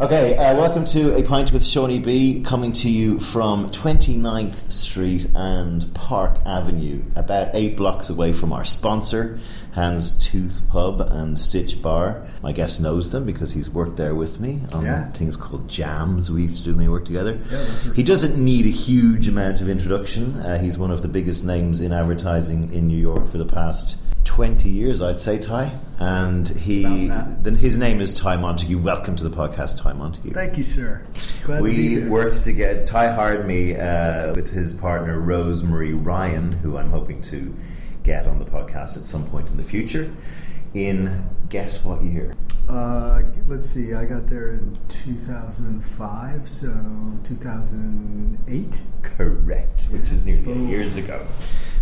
Okay, uh, welcome to A Pint with Seaniebee, coming to you from 29th Street and Park Avenue, about eight blocks away from our sponsor, Houndstooth Pub and Stitch Bar. My guest knows them because he's worked there with me on Yeah. things called jams we used to do when we worked together. are he doesn't need a huge amount of introduction. Uh, he's one of the biggest names in advertising in New York for the past 20 years, I'd say, Ty. And he, then his name is Ty Montague. Welcome to the podcast, Ty Montague. Thank you, sir. Glad We worked together. Ty hired me uh, with his partner Rosemarie Ryan, who I'm hoping to get on the podcast at some point in the future. In guess what year? Uh, let's see. I got there in 2005, so 2008. Correct, which is nearly Boom. eight years ago,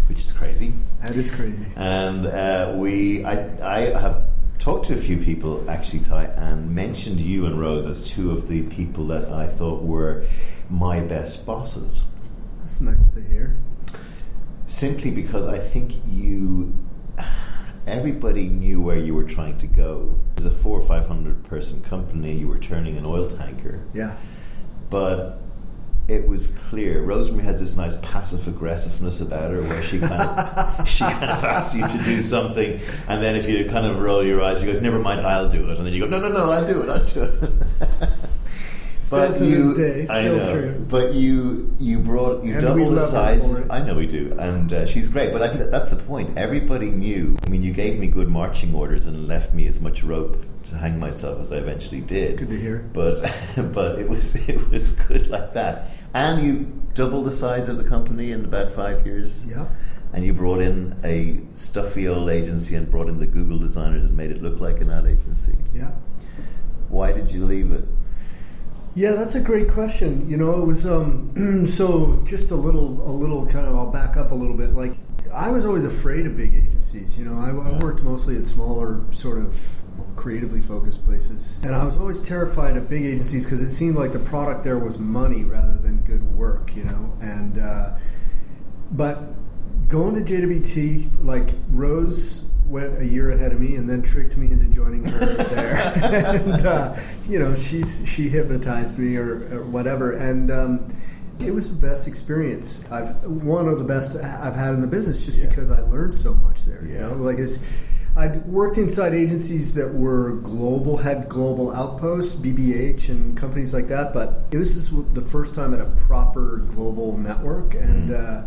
which is crazy. That is crazy. And uh, we, I, I have talked to a few people actually, Ty, and mentioned you and Rose as two of the people that I thought were my best bosses. That's nice to hear. Simply because I think you everybody knew where you were trying to go. It was a four or five hundred person company, you were turning an oil tanker. Yeah. But it was clear. Rosemarie has this nice passive aggressiveness about her where she kind of she kind of asks you to do something and then if you kind of roll your eyes, she goes, Never mind, I'll do it and then you go, No no no, I'll do it, I'll do it Still to you, this day, still know, true. But you you brought you And double the size. I know we do, and uh, she's great. But I think that that's the point. Everybody knew. I mean, you gave me good marching orders and left me as much rope to hang myself as I eventually did. Good to hear. But but it was it was good like that. And you double the size of the company in about five years. Yeah. And you brought in a stuffy old agency and brought in the Google designers and made it look like an ad agency. Yeah. Why did you leave it? Yeah, that's a great question. You know, it was um, so just a little, a little kind of. I'll back up a little bit. Like, I was always afraid of big agencies. You know, I, I worked mostly at smaller, sort of creatively focused places, and I was always terrified of big agencies because it seemed like the product there was money rather than good work. You know, and uh, but going to JWT, like Rose went a year ahead of me and then tricked me into joining her there. and, uh, you know, she's, she hypnotized me or, or whatever. And um, it was the best experience. I've one of the best I've had in the business just Yeah. because I learned so much there. You Yeah. know, like it's. I'd worked inside agencies that were global, had global outposts, BBH, and companies like that. But it was just the first time at a proper global network, and uh,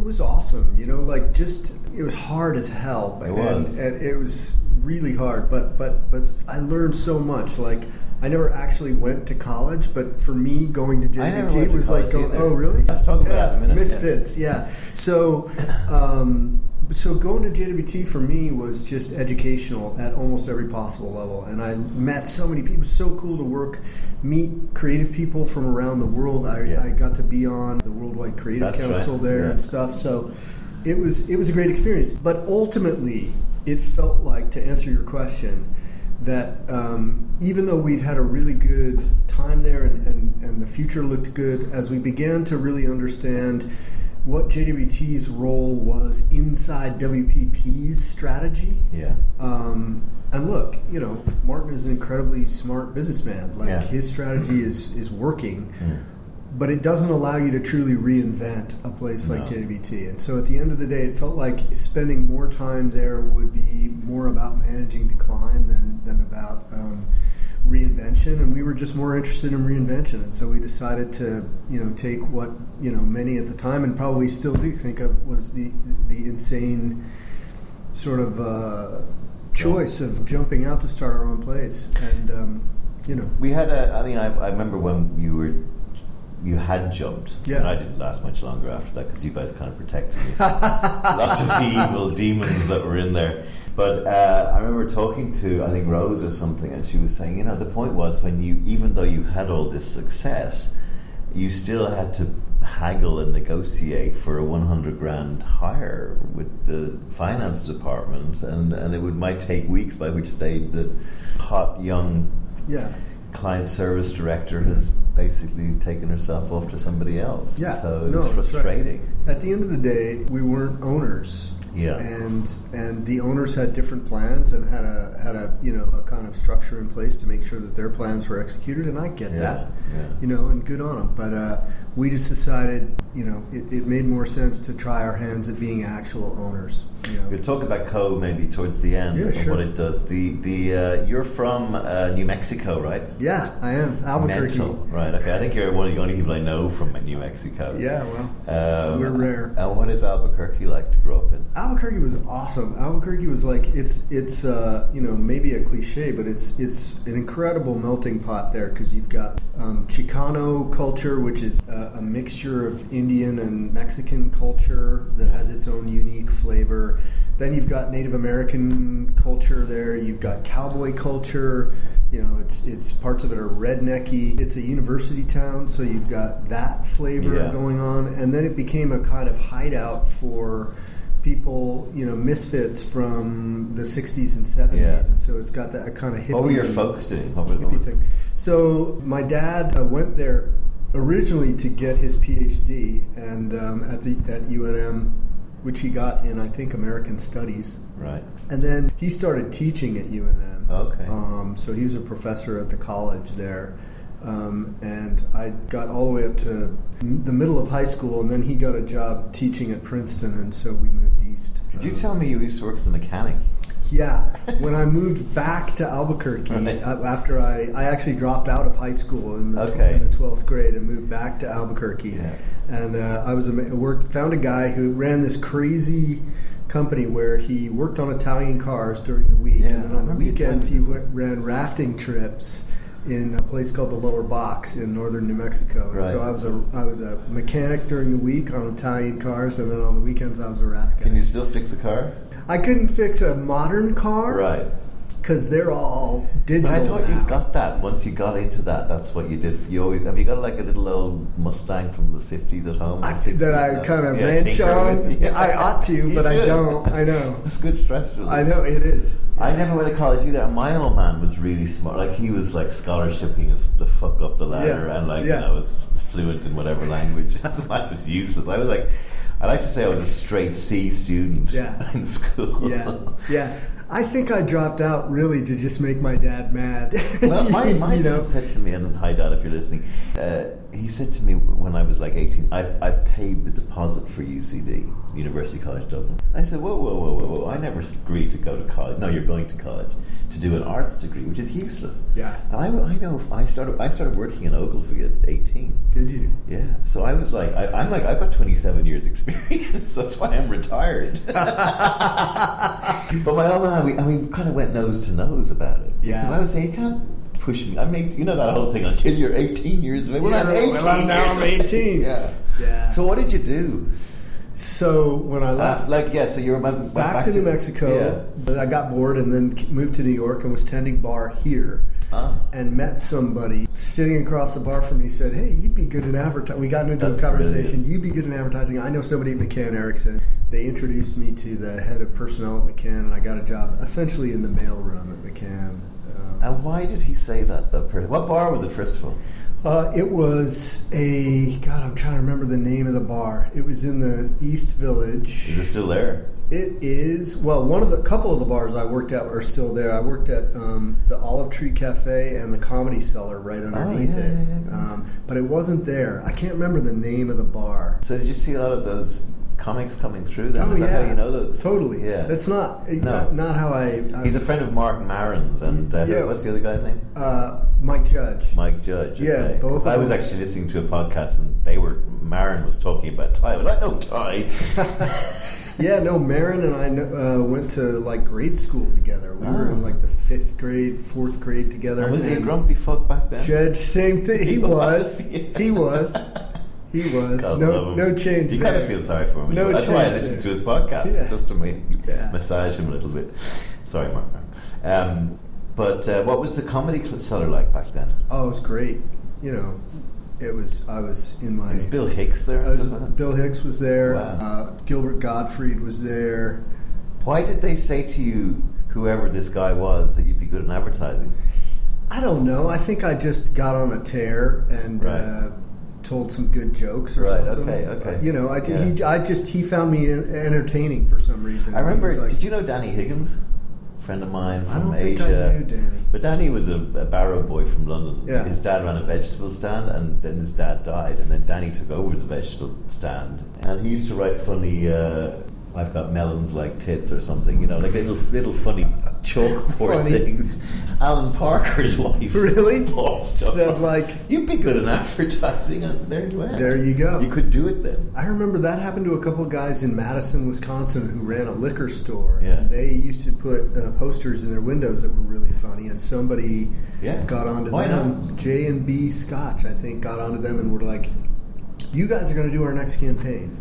it was awesome. You know, like just it was hard as hell. It was. and it was really hard. But but but I learned so much. Like I never actually went to college, but for me, going to JWT was like, going, oh really? Let's talk about yeah, that in a minute, Misfits, yeah. So. Um, so going to JWT for me was just educational at almost every possible level, and I met so many people. So cool to work, meet creative people from around the world. I, Yeah. I got to be on the Worldwide Creative That's Council right, there yeah. and stuff. So it was it was a great experience. But ultimately, it felt like to answer your question that um, even though we'd had a really good time there and, and, and the future looked good, as we began to really understand what JWT's role was inside WPP's strategy. Yeah. Um, and look, you know, Martin is an incredibly smart businessman. Like Yeah. his strategy is is working, Mm. but it doesn't allow you to truly reinvent a place like No. JWT. And so at the end of the day, it felt like spending more time there would be more about managing decline than than about um, reinvention. And we were just more interested in reinvention. And so we decided to, you know, take what you know many at the time and probably still do think of was the the insane sort of. Uh, choice of jumping out to start our own place and um, you know We had a. I mean, I, I remember when you were. You had jumped, Yeah. and I didn't last much longer after that because you guys kind of protected me. Lots of the evil demons that were in there. But uh, I remember talking to I think Rose or something, and she was saying, you know, the point was when you, even though you had all this success, you still had to haggle and negotiate for a 100 grand hire with the finance department, and and it would might take weeks, by which stage the hot young yeah client service director has basically taken herself off to somebody else. Yeah, so no, it's right. frustrating. at the end of the day we weren't owners Yeah. and and the owners had different plans and had a had a you know a kind of structure in place to make sure that their plans were executed. And I get Yeah, that, yeah. you know, and good on them. But uh, we just decided, you know, it, it made more sense to try our hands at being actual owners. You We'll talk about Co maybe towards the end Yeah, sure. what it does. The the uh, you're from uh, New Mexico, right? yeah, I am Albuquerque. Mental, right? Okay, I think you're one of the only people I know from New Mexico. Yeah, well, Um, We're rare. And what is Albuquerque like to grow up in? Albuquerque was awesome. Albuquerque was like it's it's uh, you know maybe a cliche, but it's it's an incredible melting pot there because you've got um, Chicano culture, which is uh, a mixture of Indian and Mexican culture that has its own unique flavor. Then you've got Native American culture there. You've got cowboy culture. You know, it's it's parts of it are rednecky. It's a university town, so you've got that flavor Yeah. going on, and then it became a kind of hideout for people, you know, misfits from the '60s and '70s, Yeah. and so it's got that kind of hippie. What were your folks doing? What hippie thing. So my dad uh, went there originally to get his PhD, and um, at the at UNM, which he got in I think American Studies, Right. and then he started teaching at UNM. Okay. Um, so he was a professor at the college there. Um, and I got all the way up to the middle of high school, and then he got a job teaching at Princeton, and so we moved east. Did you tell me you used to work as a mechanic? yeah, when I moved back to Albuquerque Right. after I, I actually dropped out of high school in the, tw- in the 12th grade and moved back to Albuquerque. Yeah. And uh, I was a, worked found a guy who ran this crazy company where he worked on Italian cars during the week, Yeah, and then on the weekends he went, ran rafting trips. In a place called the Lower Box in northern New Mexico, and so I was a I was a mechanic during the week on Italian cars, and then on the weekends I was a raft guy. Can you still fix a car? I couldn't fix a modern car, Right. Because they're all But digital I thought now. you got that once you got into that. That's what you did. You always, have you got like a little old Mustang from the fifties at home? I- that I kind of Yeah, ranch on. yeah. I ought to, You but I don't. I know. It's good stress relief. I know it is. I never went to college either. My old man was really smart. Like he was like scholarshiping us the fuck up the ladder, and like yeah. you know, was fluent in whatever language. I was useless. I was like, I like to say I was a straight C student in school. Yeah, yeah. I think I dropped out really to just make my dad mad. well, my, my dad know? said to me, and hi, Dad, if you're listening, uh, he said to me when I was like 18, I've, I've paid the deposit for UCD, University College Dublin. I said, whoa, whoa, whoa, whoa, whoa, I never agreed to go to college. No, you're going to college to do an arts degree, which is useless. Yeah. And I, I know if I started, I started working in Ogilvy at 18. Did you? Yeah, so I was like, I, I'm like, I've got 27 years experience. That's why I'm retired. but my old man, we, I mean, kind of went nose to nose about it. Yeah. because I was saying, you can't push me. I make, you know, that whole thing until you're 18 years of age. Well, Yeah, I'm 18. well, I'm now I'm 18. yeah. Yeah. So what did you do? So when I Uh, left, like, yeah. So you were went back, to New Mexico, Yeah. but I got bored and then moved to New York and was tending bar here. Ah. And met somebody sitting across the bar from me. Said, "Hey, you'd be good in advertising." We got into That's a conversation. brilliant. You'd be good in advertising. I know somebody at McCann Erickson. They introduced me to the head of personnel at McCann, and I got a job essentially in the mailroom at McCann. And why did he say that? That per- what bar was it? First of all, Uh, it was a God. I'm trying to remember the name of the bar. It was in the East Village. is it still there? It is well. One of the couple of the bars I worked at are still there. I worked at um, the Olive Tree Cafe and the Comedy Cellar right underneath Oh, yeah, it. yeah, yeah. Um, but it wasn't there. I can't remember the name of the bar. So did you see a lot of those comics coming through? Then oh is yeah, that how you know those? Totally. Yeah. That's not No. not, how I. I He's a friend of Marc Maron's, and uh, Yeah. what's the other guy's name? uh, Mike Judge. Mike Judge. Yeah, okay. both of I was actually listening to a podcast, and they were Maron was talking about Ty, but I know Ty. Yeah, no, Maron and I uh, went to like grade school together. We were Oh. in like the fifth grade, fourth grade together. And was he a grumpy fuck back then? Judge, same thing. He He was. was, yeah. He was. He was. God No, no change. You kind of feel sorry for him. No That's why I listened there. to his podcast Yeah. just to Yeah. massage him a little bit. Sorry, Marc. Um, but uh, what was the comedy cellar like back then? Oh, it was great. You know, it was. I was in my. Was Bill Hicks there? Was, like? Bill Hicks was there. Wow. Uh, Gilbert Gottfried was there. Why did they say to you, whoever this guy was, that you'd be good in advertising? I don't know. I think I just got on a tear, and Right. uh, told some good jokes or Right, something. okay, okay. You know, I, Yeah. he, I just he found me entertaining for some reason. I remember. Like- did you know Danny Higgins? Friend of mine from Asia. Danny. But Danny was a, a barrow boy from London. Yeah. His dad ran a vegetable stand, and then his dad died, and then Danny took over the vegetable stand. And he used to write funny. Uh, I've got melons like tits or something, you know, like little little funny chalkboard Funny. things. Alan Parker's wife Really? Said, like- you'd be good in advertising, and there you went. There you go. You could do it then. I remember that happened to a couple of guys in Madison, Wisconsin, who ran a liquor store. Yeah. They used to put uh, posters in their windows that were really funny, and somebody Yeah. got onto Why them. not? J and B Scotch, I think, got onto them and were like, "You guys are going to do our next campaign."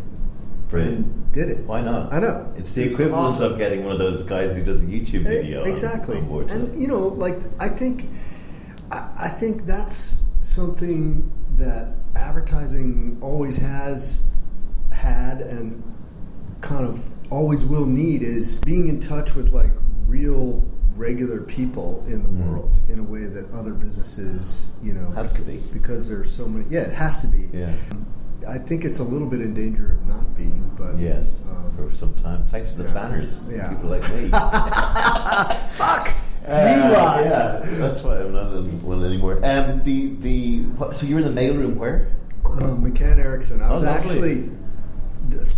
And did it. Why not? I know. It's the equivalent awesome. of getting one of those guys who does a YouTube video. exactly on and you know like i think I, I think that's something that advertising always has had and kind of always will need is being in touch with like real regular people in the Mm. world in a way that other businesses you know Has to be. because there's so many yeah it has to be Yeah. I think it's a little bit in danger of not being but Yes, um, for some time. Thanks to the yeah. planners, Yeah. people like me. fuck Uh. Yeah, that's why I'm not in one anymore. Um, the the what, so you were in the mailroom where? Uh, McCann Erickson. I Oh, was lovely. actually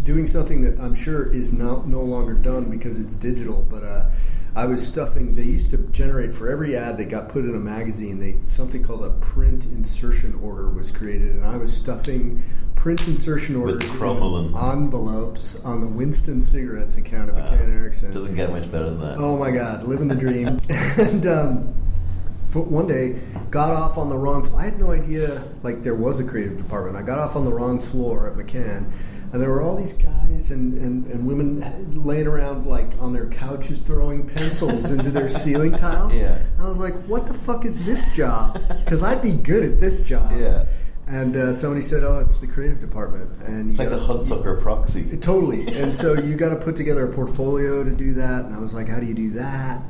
doing something that I'm sure is no, no longer done because it's digital, but uh, I was stuffing. They used to generate for every ad that got put in a magazine. They something called a print insertion order was created, and I was stuffing print insertion orders cromolyn. envelopes on the Winston cigarettes account of McCann Erickson. Doesn't get much better than that. Oh my God, living the dream. and um, for one day, got off on the wrong. I had no idea like there was a creative department. I got off on the wrong floor at McCann, and there were all these guys and, and, and women laying around like on their couches throwing pencils into their ceiling tiles. Yeah. And I was like, what the fuck is this job? Because I'd be good at this job. Yeah. And uh, somebody said, "Oh, it's the creative department," and you It's like the gotta- Hudsucker proxy. Totally. And so you got to put together a portfolio to do that. And I was like, how do you do that?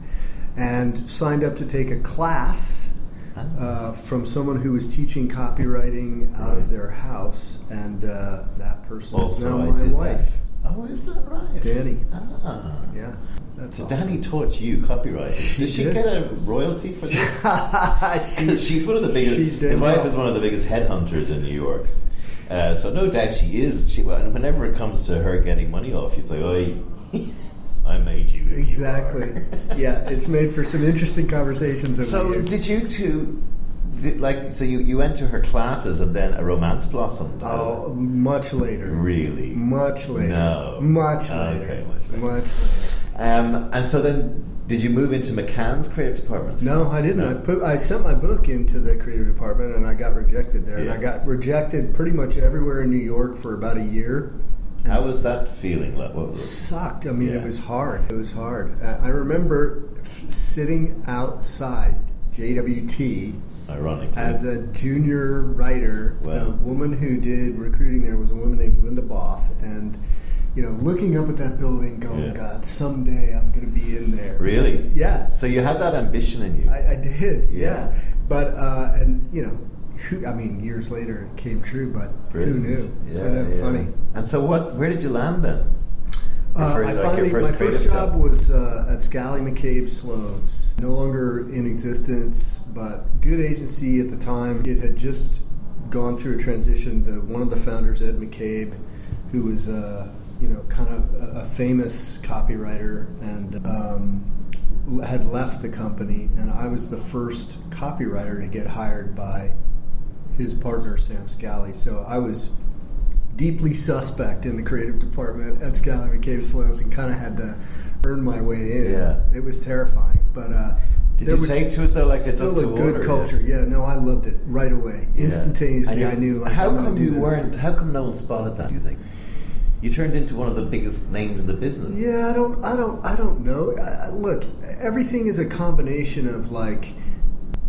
And signed up to take a class uh, from someone who was teaching copywriting out of their house. And uh, that person is now my wife, that. Oh, is that right? Danny. Ah. Yeah. That's So awesome. Danny taught you copyright. She did she did. get a royalty for this? She- she's one of the biggest. His wife well. is one of the biggest headhunters in New York. Uh, so no doubt she is. She, and whenever it comes to her getting money off, she's like, "Oi, I made you." Exactly. yeah, it's made for some interesting conversations. over So did you two? Like, so you, you went to her classes and then a romance blossomed. Oh, much later. really? Much later. No. Much later. okay, much later. Much later. Um, and so then, did you move into McCann's creative department? No, I didn't. No. I put I sent my book into the creative department and I got rejected there. And I got rejected pretty much everywhere in New York for about a year. And How was that feeling? Like, what sucked. I mean, Yeah. it was hard. It was hard. Uh, I remember f- sitting outside JWT ironically? as a junior writer. Wow. The woman who did recruiting there was a woman named Linda Boff, and you know, looking up at that building, going, Yeah. "God, someday I'm going to be in there." Really? Yeah. So you had that ambition in you. I, I did, Yeah. yeah. But uh, and you know, who, I mean, years later it came true. But Brilliant. who knew? Yeah, know, yeah. funny. And so, what? Where did you land then? Uh, I like, finally, first my first job was uh, at Scali McCabe Sloves, no longer in existence, but good agency at the time. It had just gone through a transition. The one of the founders, Ed McCabe, who was uh, you know kind of a, a famous copywriter and um, had left the company, and I was the first copywriter to get hired by his partner Sam Scali. So I was deeply suspect in the creative department at Scali McCabe Sloves and kind of had to earn my way in. Yeah. It was terrifying, but uh, Did there you was take to it though, like it's still a good order, culture. Yeah. no, I loved it right away, Yeah. instantaneously. And I knew like how come do you this. weren't? How come no one spotted that? Do you think? You turned into one of the biggest names in the business. Yeah, I don't, I don't, I don't know. I, I- look, everything is a combination of like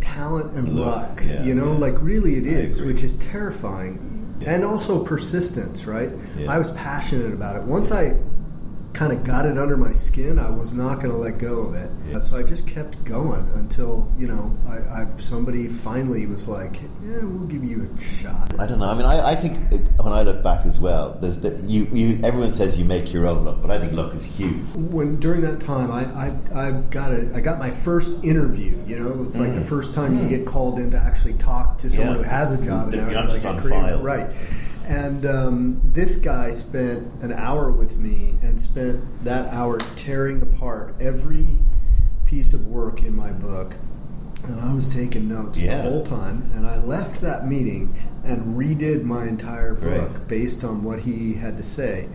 talent and Luck, luck. yeah, you know, yeah. like really it is, which is terrifying, Yeah. and also persistence. Right? Yeah. I was passionate about it. Once I kind of got it under my skin, I was not going to let go of it. Yeah. So I just kept going until you know I, I somebody finally was like, "Yeah, we'll give you a shot." I don't know. I mean, I, I think it, when I look back as well, there's the, you, you. Everyone says you make your own luck, but I think luck is huge. When during that time, I, I, I got a I got my first interview. You know, it was like the first time you get called in to actually talk to someone Mm. Yeah. who has a job. You're and not just a on career- file. right? And um, this guy spent an hour with me and spent that hour tearing apart every piece of work in my book. And I was taking notes Yeah. the whole time. And I left that meeting and redid my entire book based on what he had to say.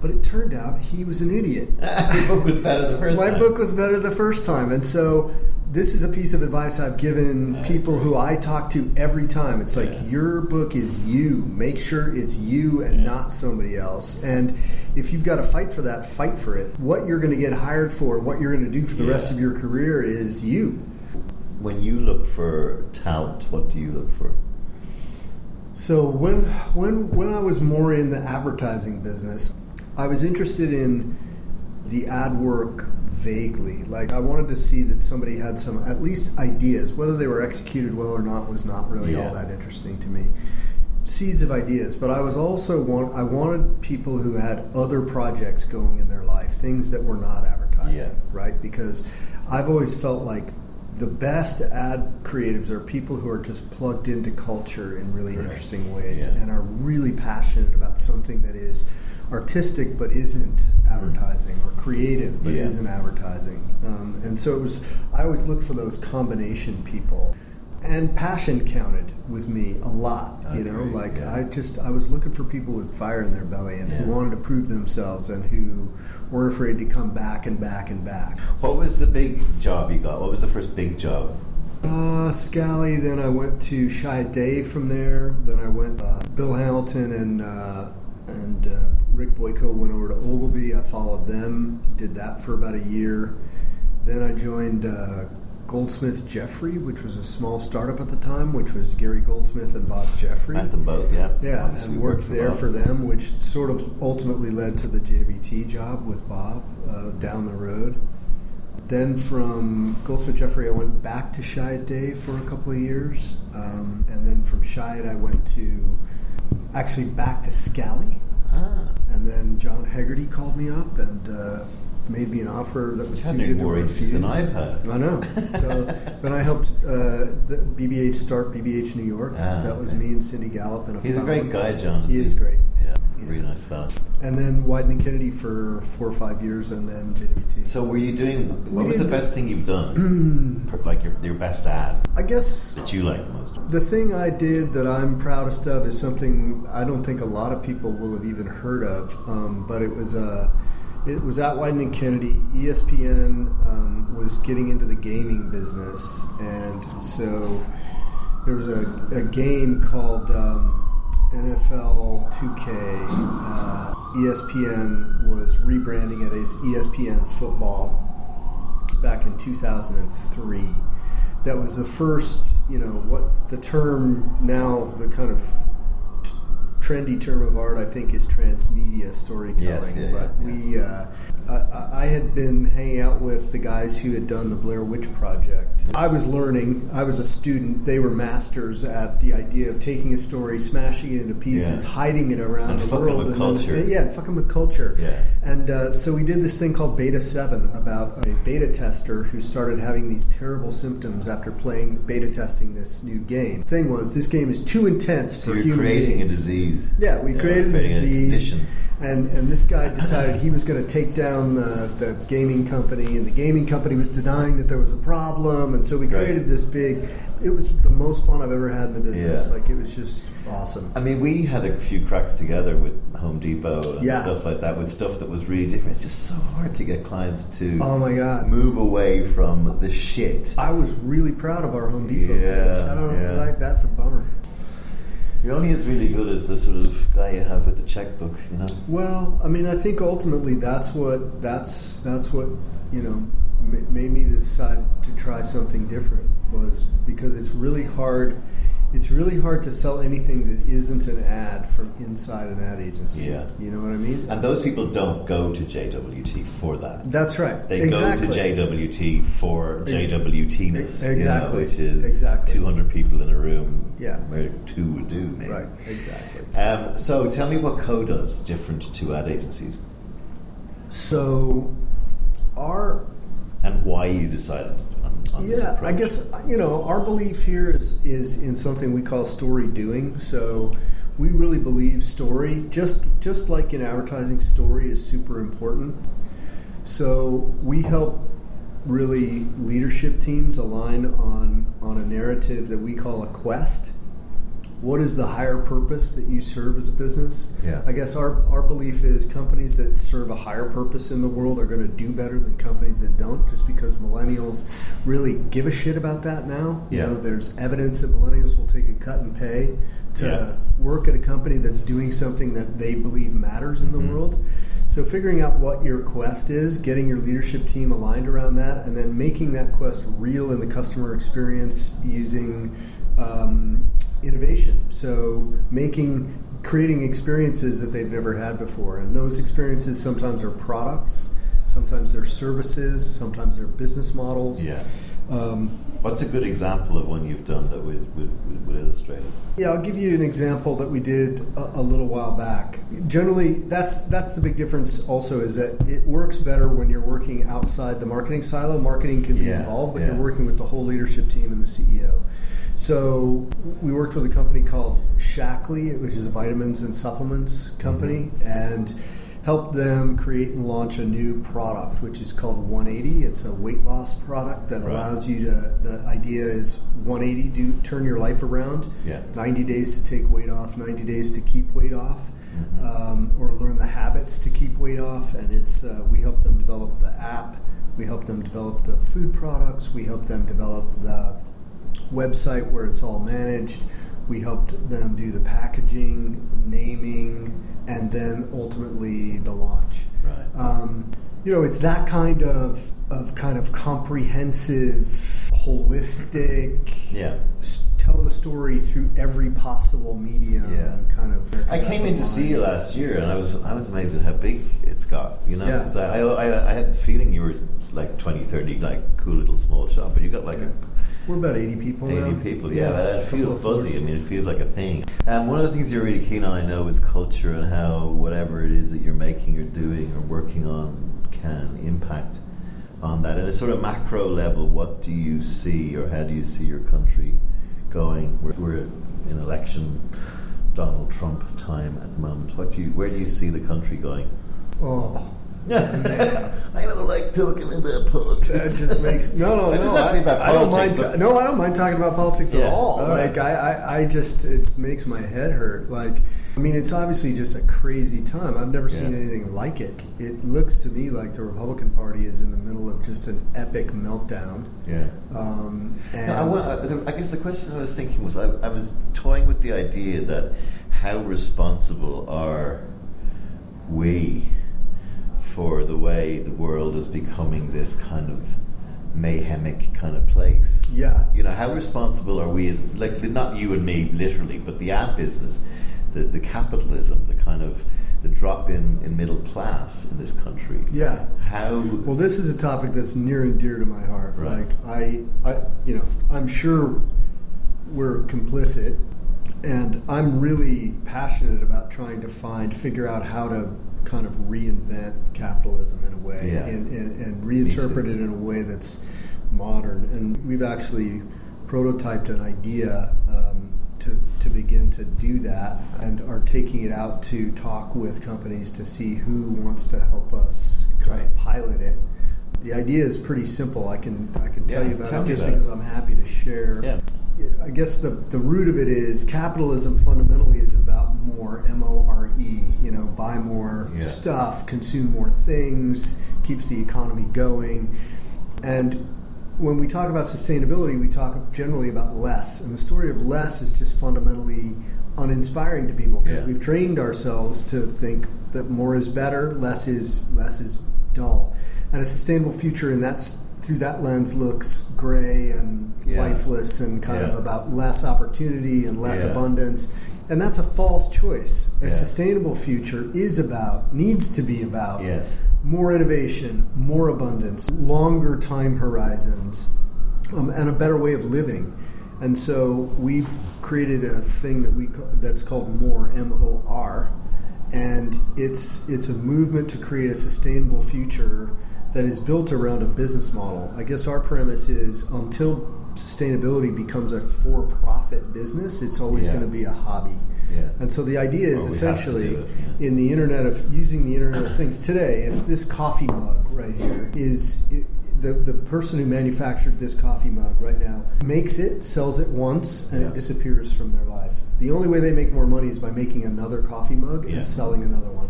But it turned out he was an idiot. the book was better the first My time. book was better the first time, and so this is a piece of advice I've given people who I talk to every time. It's like Yeah. your book is you. Make sure it's you and not somebody else. And if you've got to fight for that, fight for it. What you're going to get hired for, what you're going to do for the rest of your career is you. When you look for talent, what do you look for? So when when when I was more in the advertising business, I was interested in the ad work vaguely. Like I wanted to see that somebody had some at least ideas. Whether they were executed well or not was not really Yeah. all that interesting to me. Seeds of ideas, but I was also want I wanted people who had other projects going in their life, things that were not advertising, Yeah. right? Because I've always felt like the best ad creatives are people who are just plugged into culture in really Right. interesting ways Yeah. and are really passionate about something that is artistic but isn't advertising or creative but Yeah. isn't advertising. Um, and so it was, I always looked for those combination people. And passion counted with me a lot, I you know. agree, Like yeah. I just, I was looking for people with fire in their belly and Yeah. who wanted to prove themselves and who weren't afraid to come back and back and back. What was the big job you got? What was the first big job? Uh, Scali. Then I went to Chiat Day from there. Then I went. Uh, Bill Hamilton and uh, and uh, Rick Boyko went over to Ogilvy. I followed them. Did that for about a year. Then I joined uh, Goldsmith Jeffrey, which was a small startup at the time, which was Gary Goldsmith and Bob Jeffrey. Met them both, yeah. Yeah, Obviously and worked there for them, which sort of ultimately led to the JWT job with Bob uh, down the road. Then from Goldsmith Jeffrey, I went back to Chiat Day for a couple of years, um, and then from Chiat, I went to actually back to Scali, Ah, and then John Hegarty called me up and uh, made me an offer that was too good to refuse. than I've had. I know. So then I helped uh, the BBH start BBH New York. Ah, that was okay. me and Cindy Gallop and a He's a great guy, John. He isn't is great. Yeah. Really nice fellow. And then Wieden Kennedy for four or five years, and then JWT. So, were you doing? What We was the best thing you've done? Like your, your best ad I guess that you like the most? the thing I did that I'm proudest of is something I don't think a lot of people will have even heard of. Um, but it was uh, it was at Wieden and Kennedy. ESPN um, was getting into the gaming business, and so there was a, a game called um, NFL 2K. Uh, ESPN was rebranding it as ESPN Football back in 2003. That was the first, you know, what the term now, the kind of t- trendy term of art, I think, is transmedia storytelling. Yes, yeah, but yeah, we, uh, I, I had been hanging out with the guys who had done the Blair Witch Project. I was learning. I was a student. They were masters at the idea of taking a story, smashing it into pieces, Yeah. hiding it around And the world, with and then- yeah, fucking with culture. Yeah. And uh, so we did this thing called Beta 7 about a beta tester who started having these terrible symptoms after playing beta testing this new game. Thing was, this game is too intense So for you're human creating beings. a disease. Yeah, we Yeah, created a creating a disease. and, and this guy decided he was going to take down the, the gaming company, and the gaming company was denying that there was a problem. And so we Right. created this big. It was the most fun I've ever had in the business. Yeah. Like it was just awesome. I mean, we had a few cracks together with Home Depot and Yeah. stuff like that, with stuff that was really different. It's just so hard to get clients to Oh my god! move away from the shit. I was really proud of our Home Depot Yeah, page. I don't yeah. like that's a bummer. You're only as really good as the sort of guy you have with the checkbook, you know? Well, I mean, I think ultimately that's what that's that's what you know ma- made me decide to try something different was because it's really hard it's really hard to sell anything that isn't an ad from inside an ad agency. Yeah. You know what I mean? And those people don't go to JWT for that. That's right. They exactly. go to JWT for JWTness, you know, Exactly. which is Exactly. 200 people in a room Yeah. where two would do, maybe. Right, exactly. Um, so tell me what Co does different to ad agencies So, our and why you decided on, this yeah, approach. I guess you know our belief here is is in something we call story doing. So we really believe story, just just like in advertising, story is super important. So we help really leadership teams align on on a narrative that we call a quest. What is the higher purpose that you serve as a business? Yeah. I guess our, our belief is companies that serve a higher purpose in the world are going to do better than companies that don't, just because millennials really give a shit about that now. You know, there's evidence that millennials will take a cut and pay to Yeah. work at a company that's doing something that they believe matters in the Mm-hmm. world. So figuring out what your quest is, getting your leadership team aligned around that, and then making that quest real in the customer experience using um, innovation. So making creating experiences that they've never had before, and those experiences sometimes are products, sometimes they're services, sometimes they're business models. yeah. Um, What's a good example of one you've done that would, would, would, illustrate it? Yeah, I'll give you an example that we did a, a little while back. Generally, that's that's the big difference. Also, is that it works better when you're working outside the marketing silo. Marketing can be Yeah, involved, but yeah. you're working with the whole leadership team and the CEO. So we worked with a company called Shaklee, which is a vitamins and supplements company, and helped them create and launch a new product, which is called 180. It's a weight loss product that Right. allows you to. The idea is 180 do turn your life around. Yeah. 90 days to take weight off, 90 days to keep weight off, um, or learn the habits to keep weight off. And it's uh, we help them develop the app, we help them develop the food products, we help them develop the website where it's all managed. We helped them do the packaging, naming, and then ultimately the launch. Right. Um, you know, it's that kind of of kind of comprehensive, holistic. Yeah. Tell the story through every possible medium. Yeah. Kind of. I came in to see you last year, and I was I was amazed at how big it's got. You know, Yeah. 'Cause I, I, I had this feeling you were like 20, 30, like cool little small shop, but you got like Yeah. We're about eighty people a now. 80 people. Yeah, it couple feels fuzzy. I mean, it feels like a thing. Um, one of the things you're really keen on, I know, is culture and how whatever it is that you're making or doing or working on can impact on that. At a sort of macro level, what do you see, or how do you see your country going? We're, we're in election Donald Trump time at the moment. What do you, where do you see the country going? Oh, I don't like talking about politics. that just makes no, no, no. doesn't have to be about I, I don't mind. politics, but- no, I don't mind talking about politics Yeah, at all. all right. Like I, I, I just it makes my head hurt. Like I mean, it's obviously just a crazy time. I've never seen anything like it. It looks to me like the Republican Party is in the middle of just an epic meltdown. Yeah. Um, and No, I, wa- I- I guess the question I was thinking was I, I was toying with the idea that how responsible are we for the way the world is becoming this kind of mayhemic kind of place? yeah, You know, how responsible are we as, like, not you and me literally, but the ad business, the, the capitalism, the kind of, the drop in, in middle class in this country? yeah. How, Well, this is a topic that's near and dear to my heart. Right. Like I, I, you know, I'm sure we're complicit, and I'm really passionate about trying to find, figure out how to kind of reinvent capitalism in a way, Yeah. and, and, and reinterpret it in a way that's modern. And we've actually prototyped an idea. Um, to, to begin to do that and are taking it out to talk with companies to see who wants to help us kind of pilot it. The idea is pretty simple. I can I can tell Yeah, you about tell it just about because it. I'm happy to share. Yeah. I guess the the root of it is capitalism fundamentally is about more M O R E. You know, buy more Yeah. stuff, consume more things, keeps the economy going, and when we talk about sustainability, we talk generally about less. And the story of less is just fundamentally uninspiring to people because Yeah. we've trained ourselves to think that more is better, less is less is dull. And a sustainable future in that through that lens looks gray and Yeah. lifeless and kind Yeah. of about less opportunity and less Yeah. abundance. And that's a false choice. A sustainable future is about, needs to be about Yes. more innovation, more abundance, longer time horizons, um, and a better way of living. And so we've created a thing that we that's called More M O R, and it's it's a movement to create a sustainable future that is built around a business model. I guess our premise is until sustainability becomes a for-profit business, it's always Yeah. going to be a hobby. Yeah. And so the idea is Well, we have to essentially it, yeah. in the Internet of using the Internet of Things today. If this coffee mug right here is it, the the person who manufactured this coffee mug right now makes it, sells it once, and Yeah. it disappears from their life. The only way they make more money is by making another coffee mug and selling another one.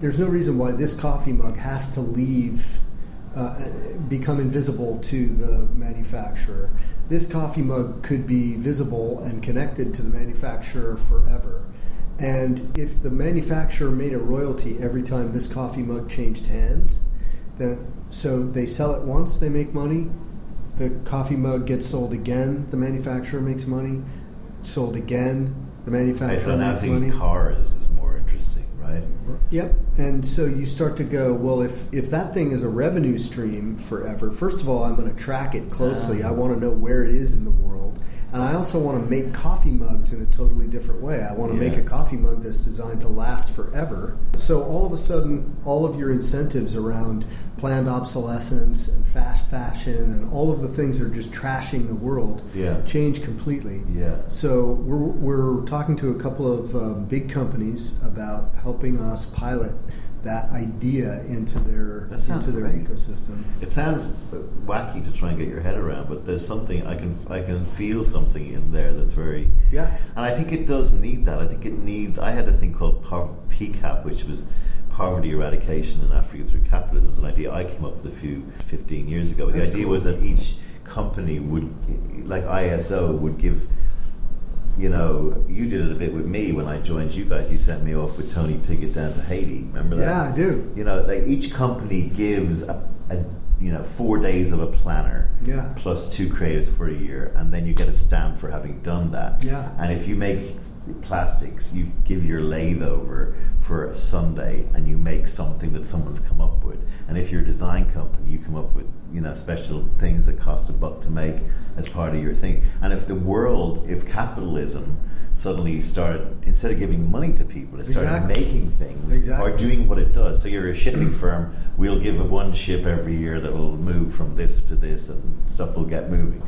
There's no reason why this coffee mug has to leave. Uh, become invisible to the manufacturer. This coffee mug could be visible and connected to the manufacturer forever. And if the manufacturer made a royalty every time this coffee mug changed hands, then so they sell it once, they make money. The coffee mug gets sold again, the manufacturer makes money. Sold again, the Okay, manufacturer so now makes money. cars is more? Yep. And so you start to go, well, if, if that thing is a revenue stream forever, first of all, I'm going to track it closely. Ah. I want to know where it is in the world. And I also want to make coffee mugs in a totally different way. I want to Yeah. make a coffee mug that's designed to last forever. So all of a sudden, all of your incentives around planned obsolescence and fast fashion and all of the things that are just trashing the world Yeah. change completely. Yeah. So we're, we're talking to a couple of um, big companies about helping us pilot that idea into their into their great. ecosystem. It sounds wacky to try and get your head around, but there's something I can I can feel something in there that's very Yeah. and I think it does need that. I think it needs. I had a thing called Pov- PCAP, which was poverty eradication in Africa through capitalism. It's an idea I came up with a few 15 years ago. The That's idea cool. was that each company would, like ISO, would give. You know, you did it a bit with me when I joined you guys. You sent me off with Tony Pigott down to Haiti. Remember that? Yeah, I do. You know, like each company gives a, a you know four days of a planner Yeah. plus two creatives for a year, and then you get a stamp for having done that. Yeah. And if you make plastics, you give your lathe over for a Sunday, and you make something that someone's come up with. And if you're a design company, you come up with you know special things that cost a buck to make as part of your thing. And if the world, if capitalism suddenly started instead of giving money to people, it started Exactly. making things Exactly. or doing what it does. So you're a shipping firm, we'll give one ship every year that will move from this to this, and stuff will get moving.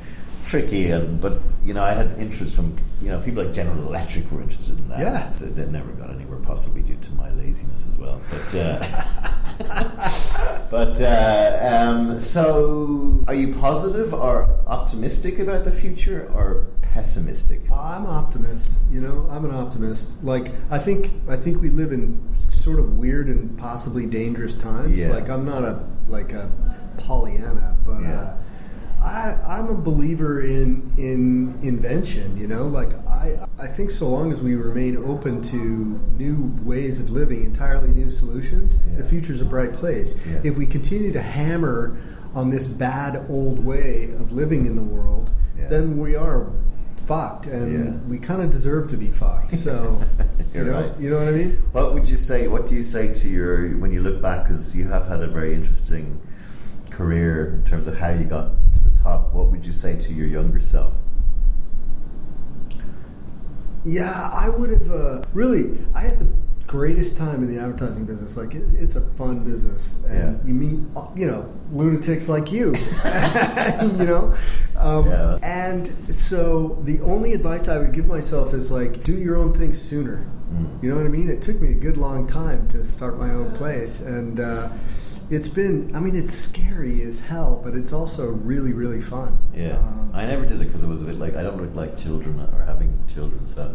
Tricky, and but you know, I had interest from you know people like General Electric were interested in that. Yeah. they, they never got anywhere, possibly due to my laziness as well. But uh, but uh, um, so, are you positive or optimistic about the future, or pessimistic? I'm an optimist. You know, I'm an optimist. Like I think I think we live in sort of weird and possibly dangerous times. Yeah. Like I'm not a like a Pollyanna, but Yeah. uh, I I'm a believer in in invention. You know, like I I think so long as we remain open to new ways of living, entirely new solutions, Yeah. the future's a bright place. Yeah. If we continue to hammer on this bad old way of living in the world, Yeah. then we are fucked, and Yeah. we kind of deserve to be fucked. So, you know, right. you know what I mean? What would you say? What do you say to your when you look back? Because you have had a very interesting career in terms of how you got to top. What would you say to your younger self? Yeah, I would have uh, really. I had the greatest time in the advertising business. Like, it, it's a fun business, and Yeah. you meet you know lunatics like you, you know. Um, Yeah. And so, the only advice I would give myself is like, do your own thing sooner. Mm. You know what I mean? It took me a good long time to start my own place, and uh, it's been. I mean, it's scary as hell, but it's also really, really fun. Yeah, Um, I never did it because it was a bit like I don't look like children or having children, so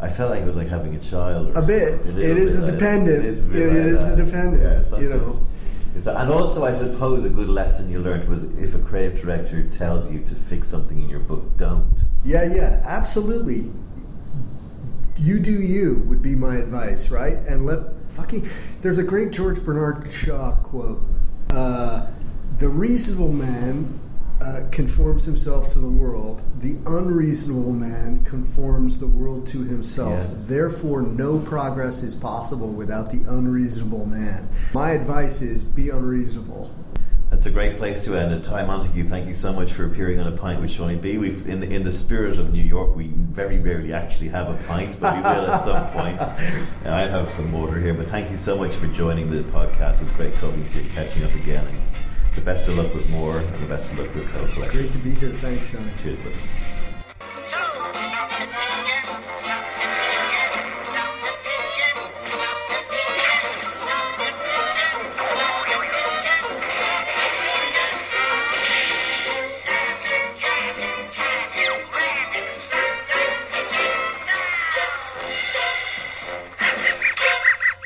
I felt like it was like having a child. Or A bit. It It is a like- dependent. It is a, It like is a dependent, Yeah, you know. just- and also, I suppose a good lesson you learned was if a creative director tells you to fix something in your book, don't. Yeah, yeah, absolutely. You do you would be my advice, right? And let fucking. There's a great George Bernard Shaw quote. Uh, the reasonable man uh, conforms himself to the world. The unreasonable man conforms the world to himself. Yes. Therefore, no progress is possible without the unreasonable man. My advice is be unreasonable. That's a great place to end it. Ty Montague, thank you so much for appearing on a pint with Seaniebee. We've in in the spirit of New York, we very rarely actually have a pint, but we will at some point. I have some water here, but thank you so much for joining the podcast. It's great talking to you, catching up again, and the best of luck with more, and the best of luck with Co. Great to be here. Thanks, Sean. Cheers, buddy.